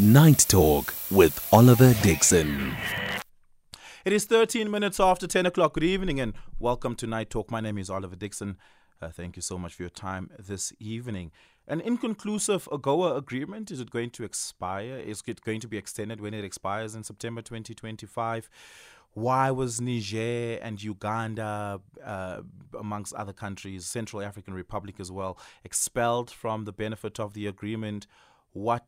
Night Talk with Oliver Dixon. It is 13 minutes after 10 o'clock. Good evening and welcome to Night Talk. My name is Oliver Dixon. Uh, thank you so much for your time this evening. An inconclusive AGOA agreement, is it going to expire? Is it going to be extended when it expires in September 2025? Why was Niger and Uganda, uh, amongst other countries, Central African Republic as well, expelled from the benefit of the agreement? What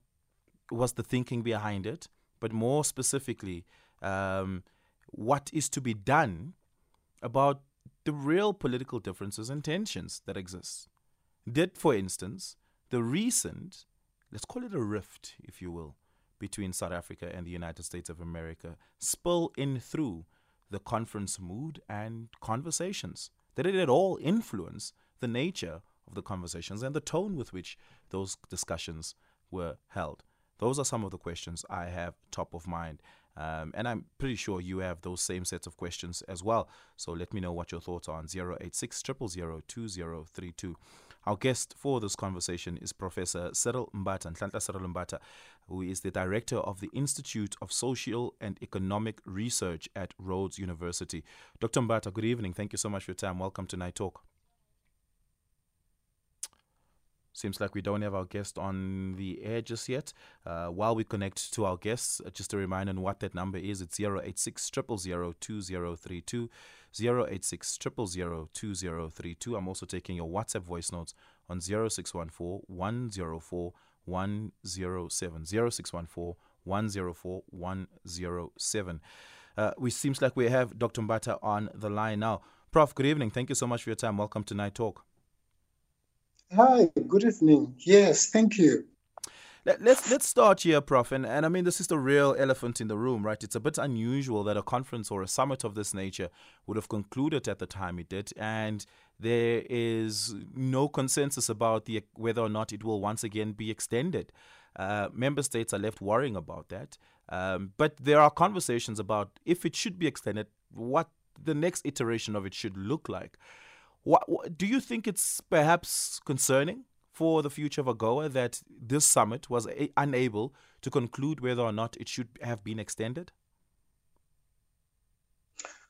was the thinking behind it, but more specifically, um, what is to be done about the real political differences and tensions that exist. Did, for instance, the recent, let's call it a rift, if you will, between South Africa and the United States of America spill in through the conference mood and conversations? Did it at all influence the nature of the conversations and the tone with which those discussions were held? Those are some of the questions I have top of mind. Um, and I'm pretty sure you have those same sets of questions as well. So let me know what your thoughts are on 086 2032. Our guest for this conversation is Professor Cyril Mbatha, Nhlanhla Cyril Mbatha, who is the director of the Institute of Social and Economic Research at Rhodes University. Dr. Mbatha, good evening. Thank you so much for your time. Welcome to Night Talk. Seems like we don't have our guest on the air just yet. Uh, while we connect to our guests, uh, just a reminder on what that number is. It's 086 2032 086 2032 I'm also taking your WhatsApp voice notes on 0614 104 107. 0614 104 107. Uh, which seems like we have Dr. Mbatha on the line now. Prof, good evening. Thank you so much for your time. Welcome to Night Talk. Hi, good evening. Yes, thank you. Let, let's let's start here, Prof. And, and I mean, this is the real elephant in the room, right? It's a bit unusual that a conference or a summit of this nature would have concluded at the time it did, and there is no consensus about the whether or not it will once again be extended. Uh, member states are left worrying about that, um, but there are conversations about if it should be extended, what the next iteration of it should look like. What, what, do you think it's perhaps concerning for the future of AGOA that this summit was a, unable to conclude whether or not it should have been extended?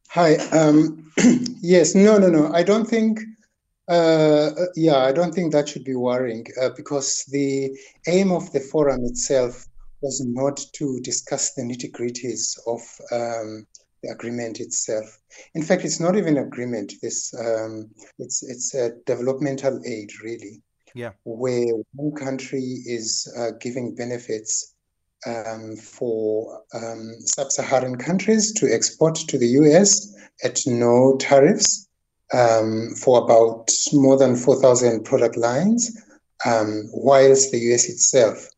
Hi. Um, yes. No. No. No. I don't think. Uh, yeah, I don't think that should be worrying uh, because the aim of the forum itself was not to discuss the nitty gritties of um, the agreement itself. In fact, it's not even agreement. This um, it's it's a developmental aid, really. Yeah. Where one country is uh, giving benefits um, for um, sub-Saharan countries to export to the U.S. at no tariffs um, for about more than 4,000 product lines, um, whilst the U.S. itself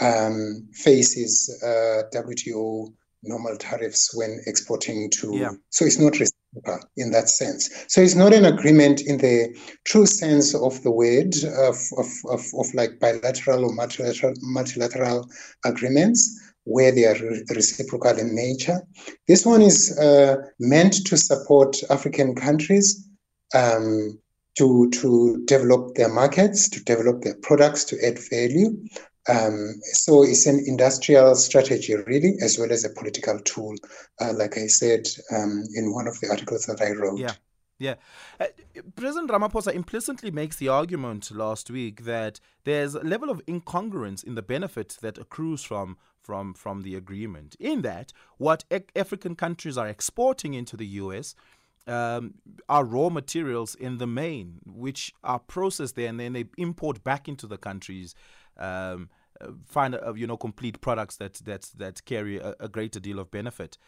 um, faces uh, WTO normal tariffs when exporting to. Yeah. So it's not reciprocal in that sense. So it's not an agreement in the true sense of the word of, of, of, of like bilateral or multilateral, multilateral agreements where they are reciprocal in nature. This one is uh, meant to support African countries um, to, to develop their markets, to develop their products, to add value. Um, so it's an industrial strategy, really, as well as a political tool, uh, like I said um, in one of the articles that I wrote. Yeah. Yeah. Uh, President Ramaphosa implicitly makes the argument last week that there's a level of incongruence in the benefit that accrues from from from the agreement. In that, what e- African countries are exporting into the US um, are raw materials in the main, which are processed there and then they import back into the countries um, find uh, you know complete products that that that carry a, a greater deal of benefit.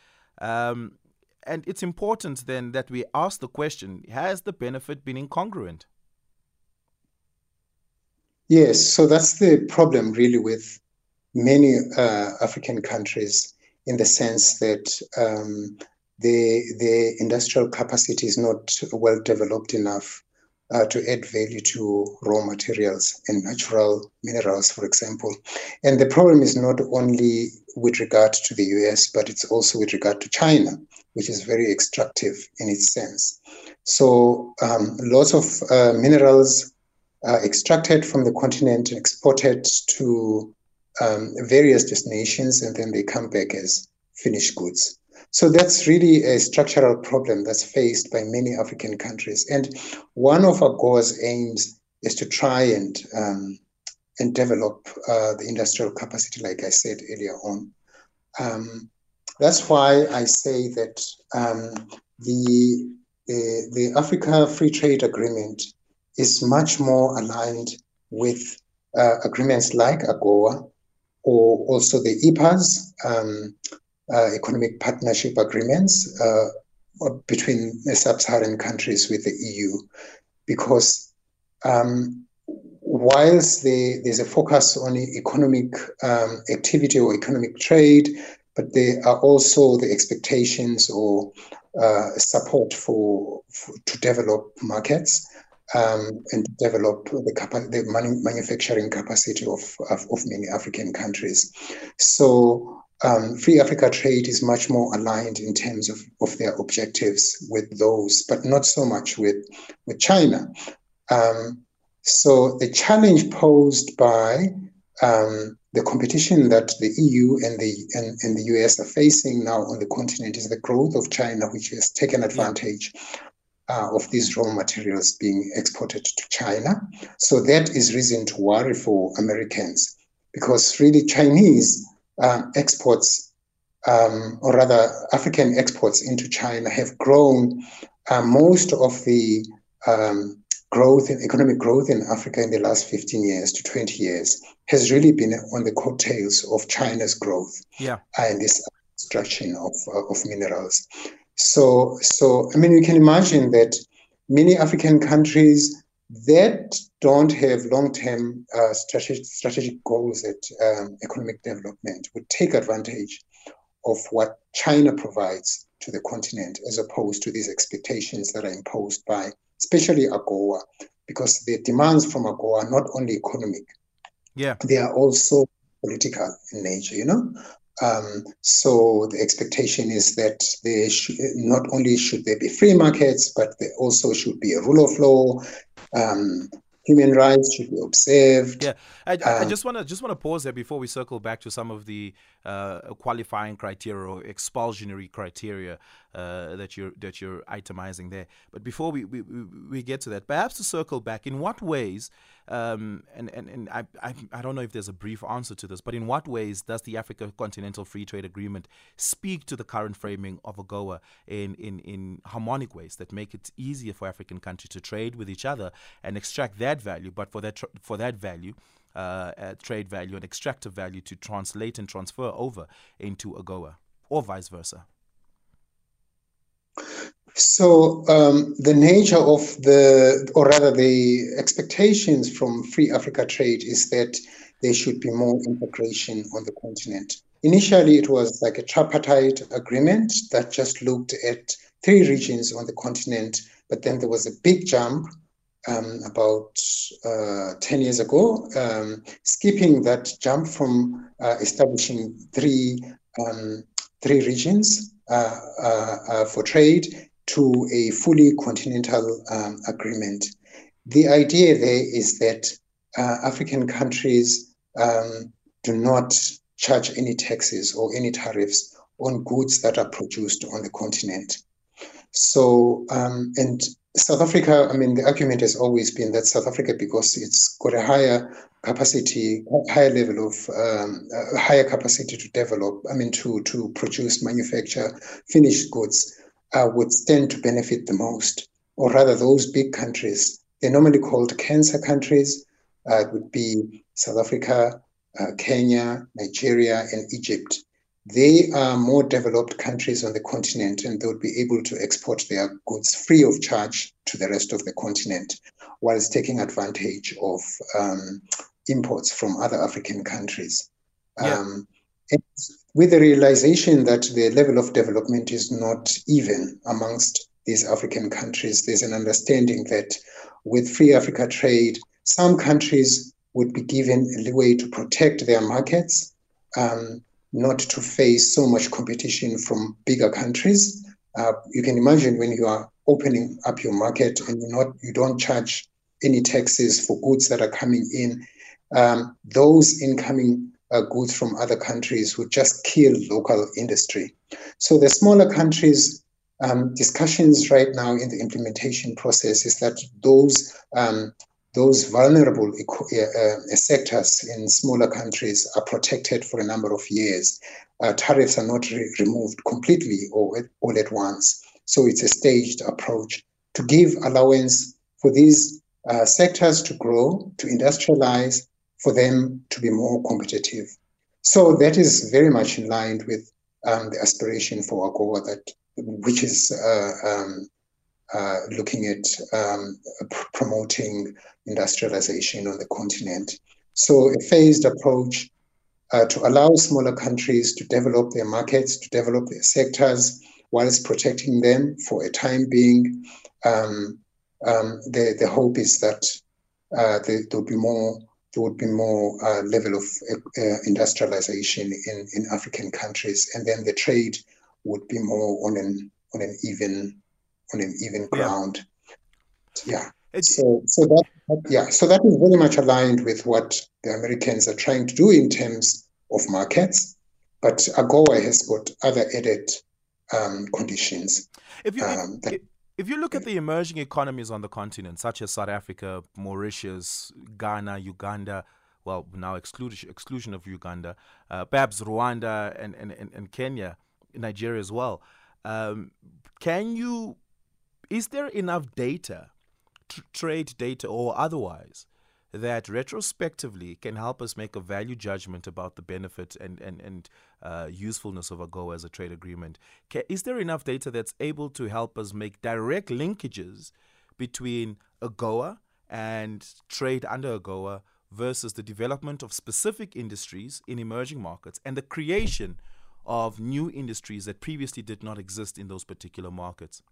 Um, and it's important then that we ask the question: Has the benefit been incongruent? Yes, so that's the problem really with many uh, African countries, in the sense that um, the the industrial capacity is not well developed enough uh, to add value to raw materials and natural minerals, for example. And the problem is not only with regard to the US, but it's also with regard to China, which is very extractive in its sense. So um, lots of uh, minerals are extracted from the continent and exported to um, various destinations and then they come back as finished goods. So that's really a structural problem that's faced by many African countries. And one of AGOA's aims is to try and um, and develop uh, the industrial capacity, like I said earlier on. Um, that's why I say that um, the, the, the Africa Free Trade Agreement is much more aligned with uh, agreements like AGOA or also the EPAs, um, economic partnership agreements uh, between sub-Saharan countries with the EU, because um, whilst the, there's a focus on economic um, activity or economic trade, but there are also the expectations or uh, support for, for, to develop markets um, and develop the, capa- the manu- manufacturing capacity of, of, of, many African countries. So um, Free Africa Trade is much more aligned in terms of, of their objectives with those, but not so much with, with China. Um, so the challenge posed by um, the competition that the EU and the and, and, the US are facing now on the continent is the growth of China, which has taken advantage uh, of these raw materials being exported to China. So that is reason to worry for Americans, because really Chinese um, exports, um, or rather African exports into China, have grown. Uh, most of the um, growth in economic growth in Africa in the last 15 years to 20 years has really been on the coattails of China's growth yeah. and this extraction of, uh, of minerals. So, so I mean, you can imagine that many African countries that don't have long-term uh, strategic, strategic goals at um, economic development would take advantage of what China provides to the continent as opposed to these expectations that are imposed by especially AGOA, because the demands from AGOA are not only economic, yeah, they are also political in nature, you know. Um, so the expectation is that they should, not only should there be free markets, but there also should be a rule of law. Um, human rights should be observed. Yeah, I, I um, just want to just want to pause there before we circle back to some of the uh, qualifying criteria or expulsionary criteria uh, that you're that you're itemizing there. But before we, we, we get to that, perhaps to circle back, in what ways, um, and, and, and I, I, I don't know if there's a brief answer to this, but in what ways does the Africa Continental Free Trade Agreement speak to the current framing of AGOA in, in, in harmonic ways that make it easier for African countries to trade with each other and extract that value, but for that, tr- for that value, uh, trade value and extractive value to translate and transfer over into AGOA, or vice versa? So um, the nature of the, or rather the expectations from free Africa trade is that there should be more integration on the continent. Initially, it was like a tripartite agreement that just looked at three regions on the continent, but then there was a big jump um, about uh, 10 years ago, um, skipping that jump from uh, establishing three, um, three regions uh, uh, uh for trade to a fully continental um, agreement. The idea there is that uh, African countries um, do not charge any taxes or any tariffs on goods that are produced on the continent. So, um, and South Africa, I mean, the argument has always been that South Africa, because it's got a higher capacity, higher level of um, higher capacity to develop, I mean, to to produce, manufacture finished goods, uh, would stand to benefit the most, or rather, those big countries. They're normally called cancer countries. Uh, it would be South Africa, uh, Kenya, Nigeria, and Egypt. They are more developed countries on the continent, and they would be able to export their goods free of charge to the rest of the continent, whilst taking advantage of um, imports from other African countries. Yeah. Um, with the realization that the level of development is not even amongst these African countries, there's an understanding that with free Africa trade, some countries would be given a leeway to protect their markets, um, not to face so much competition from bigger countries. Uh, you can imagine when you are opening up your market and you not you don't charge any taxes for goods that are coming in. Um, those incoming uh, goods from other countries would just kill local industry. So the smaller countries um, discussions right now in the implementation process is that those um, those vulnerable uh, uh, sectors in smaller countries are protected for a number of years. Uh, tariffs are not re- removed completely or all at once. So it's a staged approach to give allowance for these uh, sectors to grow, to industrialize, for them to be more competitive. So that is very much in line with um, the aspiration for AGOA that which is uh, um, uh, looking at um, pr- promoting industrialization on the continent. So, a phased approach uh, to allow smaller countries to develop their markets, to develop their sectors, whilst protecting them for a time being. Um, um, the, the hope is that uh, there, there would be more there would be more uh, level of uh, industrialization in, in African countries, and then the trade would be more on an on an even on an even ground. Yeah. yeah. So so that yeah so that is very much aligned with what the Americans are trying to do in terms of markets, but AGOA has got other added um, conditions. If you um, that, if you look at the emerging economies on the continent, such as South Africa, Mauritius, Ghana, Uganda, well, now exclusion, exclusion of Uganda, uh, perhaps Rwanda and, and, and, and Kenya, Nigeria as well. Um, can you, is there enough data, tr- trade data or otherwise, that retrospectively can help us make a value judgment about the benefit and, and, and uh, usefulness of AGOA as a trade agreement. Is there enough data that's able to help us make direct linkages between AGOA and trade under AGOA versus the development of specific industries in emerging markets and the creation of new industries that previously did not exist in those particular markets?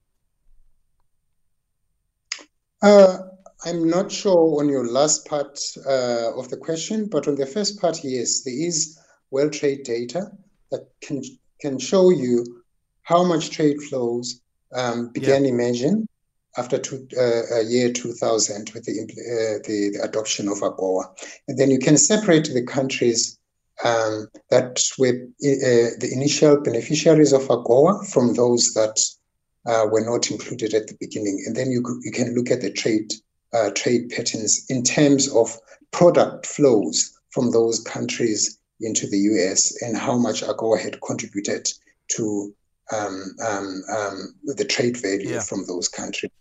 Uh, I'm not sure on your last part uh, of the question, but on the first part, yes, there is World Trade data that can can show you how much trade flows um, began yeah. emerging after two, uh, year 2000 with the, uh, the, the adoption of AGOA, and then you can separate the countries um, that were uh, the initial beneficiaries of AGOA from those that uh, were not included at the beginning. And then you, you can look at the trade uh, trade patterns in terms of product flows from those countries into the US and how much AGOA had contributed to um, um, um, the trade value yeah. from those countries.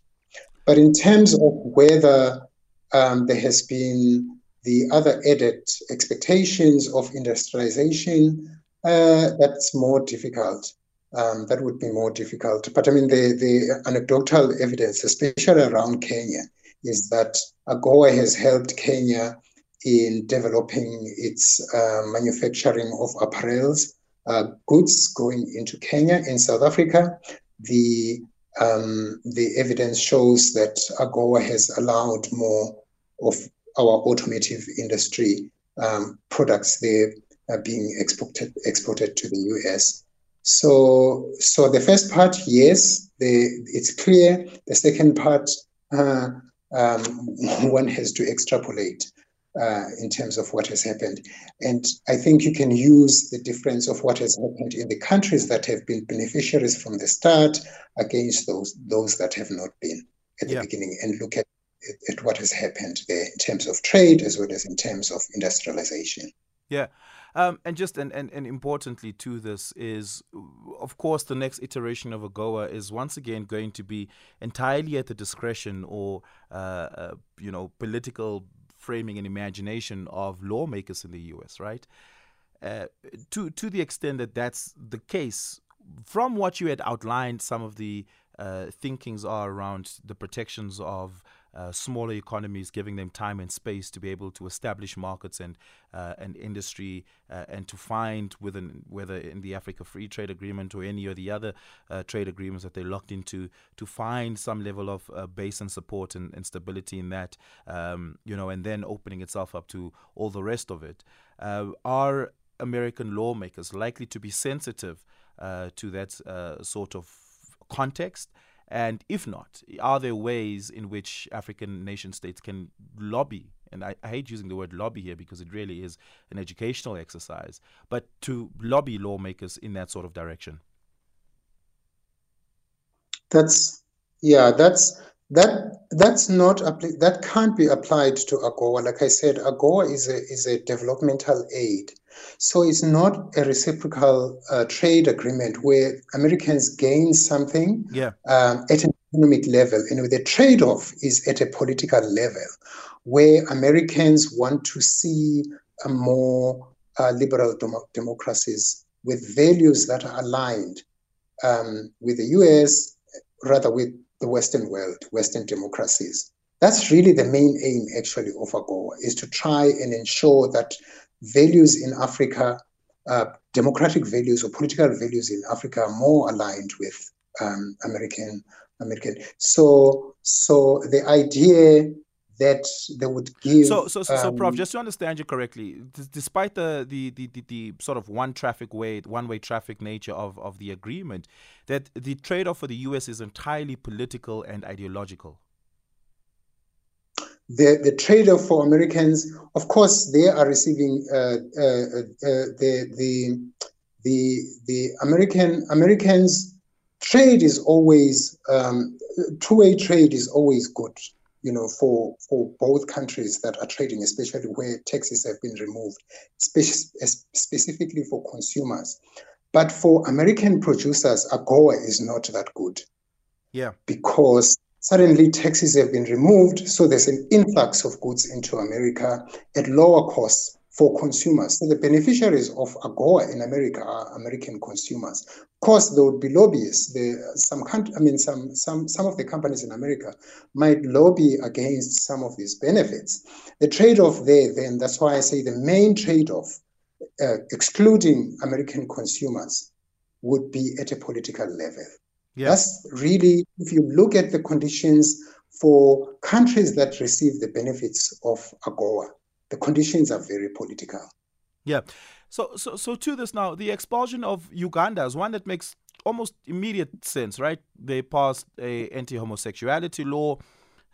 But in terms of whether um, there has been the other added expectations of industrialization, uh, that's more difficult. Um, that would be more difficult. But I mean, the, the anecdotal evidence, especially around Kenya, is that AGOA has helped Kenya in developing its uh, manufacturing of apparels, uh, goods going into Kenya. In South Africa, the um, the evidence shows that AGOA has allowed more of our automotive industry um, products there are being exported exported to the US. So, so the first part, yes, the, it's clear. The second part, uh, um, one has to extrapolate uh, in terms of what has happened. And I think you can use the difference of what has happened in the countries that have been beneficiaries from the start against those those that have not been at the yeah. beginning, and look at at what has happened there in terms of trade as well as in terms of industrialization. Yeah. Um, and just and, and, and importantly to this is, of course, the next iteration of AGOA is once again going to be entirely at the discretion or uh, uh, you know political framing and imagination of lawmakers in the U.S. Right? Uh, to to the extent that that's the case, from what you had outlined, some of the uh, thinkings are around the protections of uh, smaller economies, giving them time and space to be able to establish markets and uh, industry, uh, and to find within whether in the Africa Free Trade Agreement or any of the other uh, trade agreements that they're locked into, to find some level of uh, base and support and, and stability in that, um, you know, and then opening itself up to all the rest of it. Are American lawmakers likely to be sensitive to that sort of context? And if not, are there ways in which African nation states can lobby and I, I, hate using the word lobby here because it really is an educational exercise, but to lobby lawmakers in that sort of direction? That's, yeah, that's, that that's not that can't be applied to AGOA. Like I said, AGOA is a is a developmental aid, so it's not a reciprocal uh, trade agreement where Americans gain something yeah. um, at an economic level, and the trade-off is at a political level, where Americans want to see a more uh, liberal dem- democracies with values that are aligned um, with the U.S. rather with the Western world, Western democracies. That's really the main aim, actually, of AGOA, is to try and ensure that values in Africa, uh, democratic values or political values in Africa, are more aligned with um, American American. So, so the idea that they would give. So, so, so, um, so, Prof, just to understand you correctly, d- despite the, the, the, the, the sort of one traffic way, one way traffic nature of, of the agreement, that the trade off for the U.S. is entirely political and ideological. The, the trade off for Americans, of course, they are receiving uh, uh, uh, the, the, the, the American Americans trade is always um, two-way trade is always good you know, for, for both countries that are trading, especially where taxes have been removed, specifically for consumers. But for American producers, AGOA is not that good. Yeah. Because suddenly taxes have been removed, so there's an influx of goods into America at lower costs for consumers. So the beneficiaries of AGOA in America are American consumers. Of course, there would be lobbyists. The, some I mean, some some some of the companies in America might lobby against some of these benefits. The trade-off there, then, that's why I say the main trade-off, uh, excluding American consumers, would be at a political level. Yeah. That's really, if you look at the conditions for countries that receive the benefits of AGOA, the conditions are very political. Yeah. So, so, so to this now, the expulsion of Uganda is one that makes almost immediate sense, right? They passed a anti-homosexuality law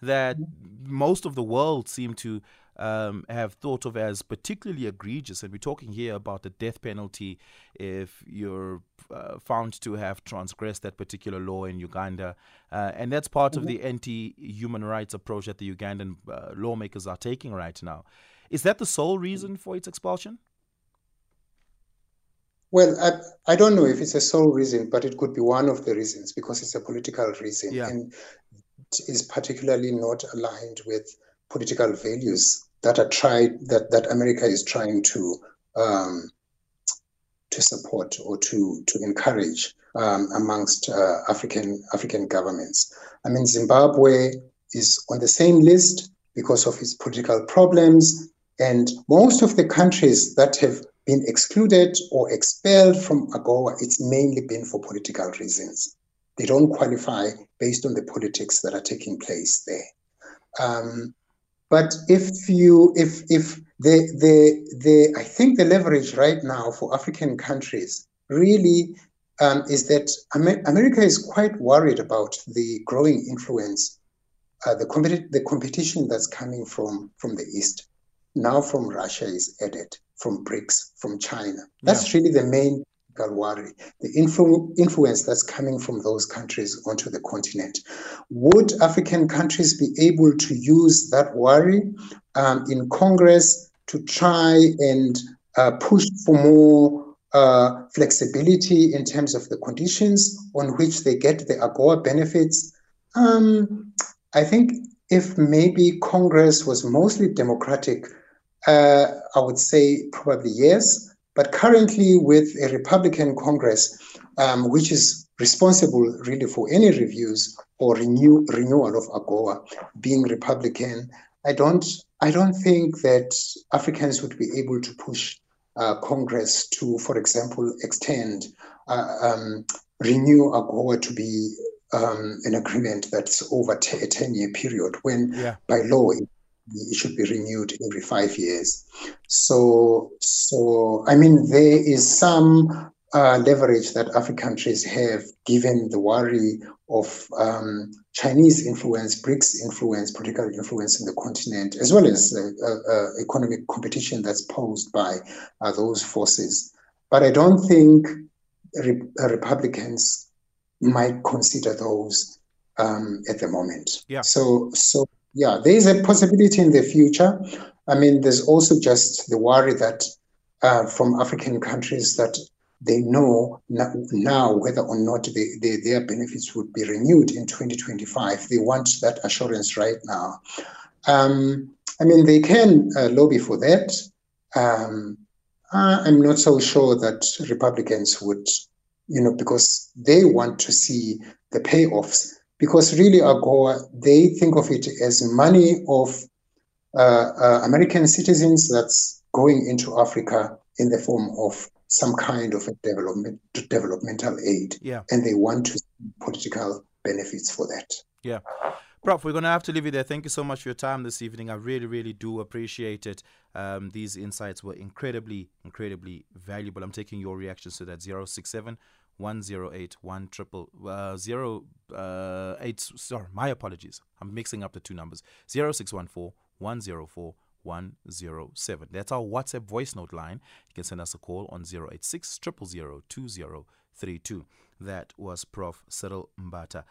that most of the world seem to um, have thought of as particularly egregious. And we're talking here about the death penalty if you're uh, found to have transgressed that particular law in Uganda. Uh, and that's part mm-hmm. of the anti human rights approach that the Ugandan uh, lawmakers are taking right now. Is that the sole reason for its expulsion? Well, I, I don't know if it's a sole reason, but it could be one of the reasons because it's a political reason yeah. and is particularly not aligned with political values that are tried that, that America is trying to um, to support or to to encourage um, amongst uh, African African governments. I mean, Zimbabwe is on the same list because of its political problems. And most of the countries that have been excluded or expelled from AGOA, it's mainly been for political reasons. They don't qualify based on the politics that are taking place there. Um, but if you, if if the the the, I think the leverage right now for African countries really um, is that Amer- America is quite worried about the growing influence, uh, the competi- the competition that's coming from from the east now from Russia is added, from BRICS, from China. That's yeah. really the main worry, the influ- influence that's coming from those countries onto the continent. Would African countries be able to use that worry um, in Congress to try and uh, push for more uh, flexibility in terms of the conditions on which they get the AGOA benefits? Um, I think if maybe Congress was mostly democratic, uh, I would say probably yes. But currently, with a Republican Congress, um, which is responsible really for any reviews or renew, renewal of AGOA, being Republican, I don't, I don't think that Africans would be able to push uh, Congress to, for example, extend, uh, um, renew AGOA to be um, an agreement that's over t- a 10 year period when yeah. by law it it should be renewed every five years. So, so I mean, there is some uh, leverage that African countries have, given the worry of um, Chinese influence, BRICS influence, political influence in the continent, as well as uh, uh, economic competition that's posed by uh, those forces. But I don't think re- uh, Republicans might consider those um, at the moment. Yeah. So, so yeah, there is a possibility in the future. I mean, there's also just the worry that uh, from African countries that they know now whether or not they, they, their benefits would be renewed in 2025. They want that assurance right now. Um, I mean, they can uh, lobby for that. Um, I'm not so sure that Republicans would, you know, because they want to see the payoffs. Because really, AGOA, they think of it as money of uh, uh, American citizens that's going into Africa in the form of some kind of a development developmental aid. Yeah. And they want to political benefits for that. Yeah. Prof, we're going to have to leave you there. Thank you so much for your time this evening. I really, really do appreciate it. Um, these insights were incredibly, incredibly valuable. I'm taking your reactions to that 067 108 1 triple uh, 0 uh, 8. Sorry, my apologies. I'm mixing up the two numbers 0614 104 107. That's our WhatsApp voice note line. You can send us a call on 086 000 2032. That was Prof. Cyril Mbatha.